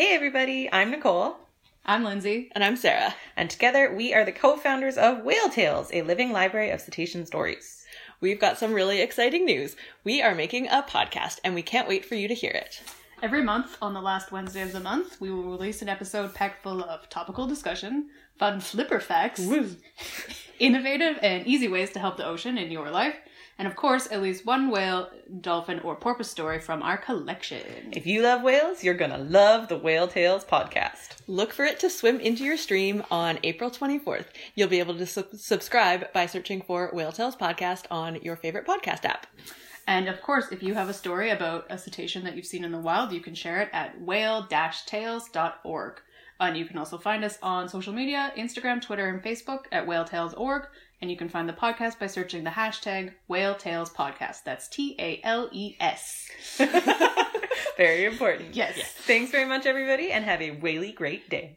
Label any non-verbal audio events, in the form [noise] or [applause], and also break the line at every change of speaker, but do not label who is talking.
Hey, everybody, I'm Nicole.
I'm Lindsay.
And I'm Sarah.
And together we are the co founders of Whale Tales, a living library of cetacean stories.
We've got some really exciting news. We are making a podcast and we can't wait for you to hear it.
Every month, on the last Wednesday of the month, we will release an episode packed full of topical discussion, fun flipper facts, innovative and easy ways to help the ocean in your life, and of course, at least one whale, dolphin, or porpoise story from our collection.
If you love whales, you're gonna love the Whale Tales podcast.
Look for it to swim into your stream on April 24th. You'll be able to su- subscribe by searching for Whale Tales Podcast on your favorite podcast app.
And of course, if you have a story about a cetacean that you've seen in the wild, you can share it at whale-tales.org. And you can also find us on social media, Instagram, Twitter, and Facebook at whaleTales.org. And you can find the podcast by searching the hashtag Whale Tales Podcast. That's T A L E S. [laughs]
Very important.
Yes.
Thanks very much, everybody, and have a whaley great day.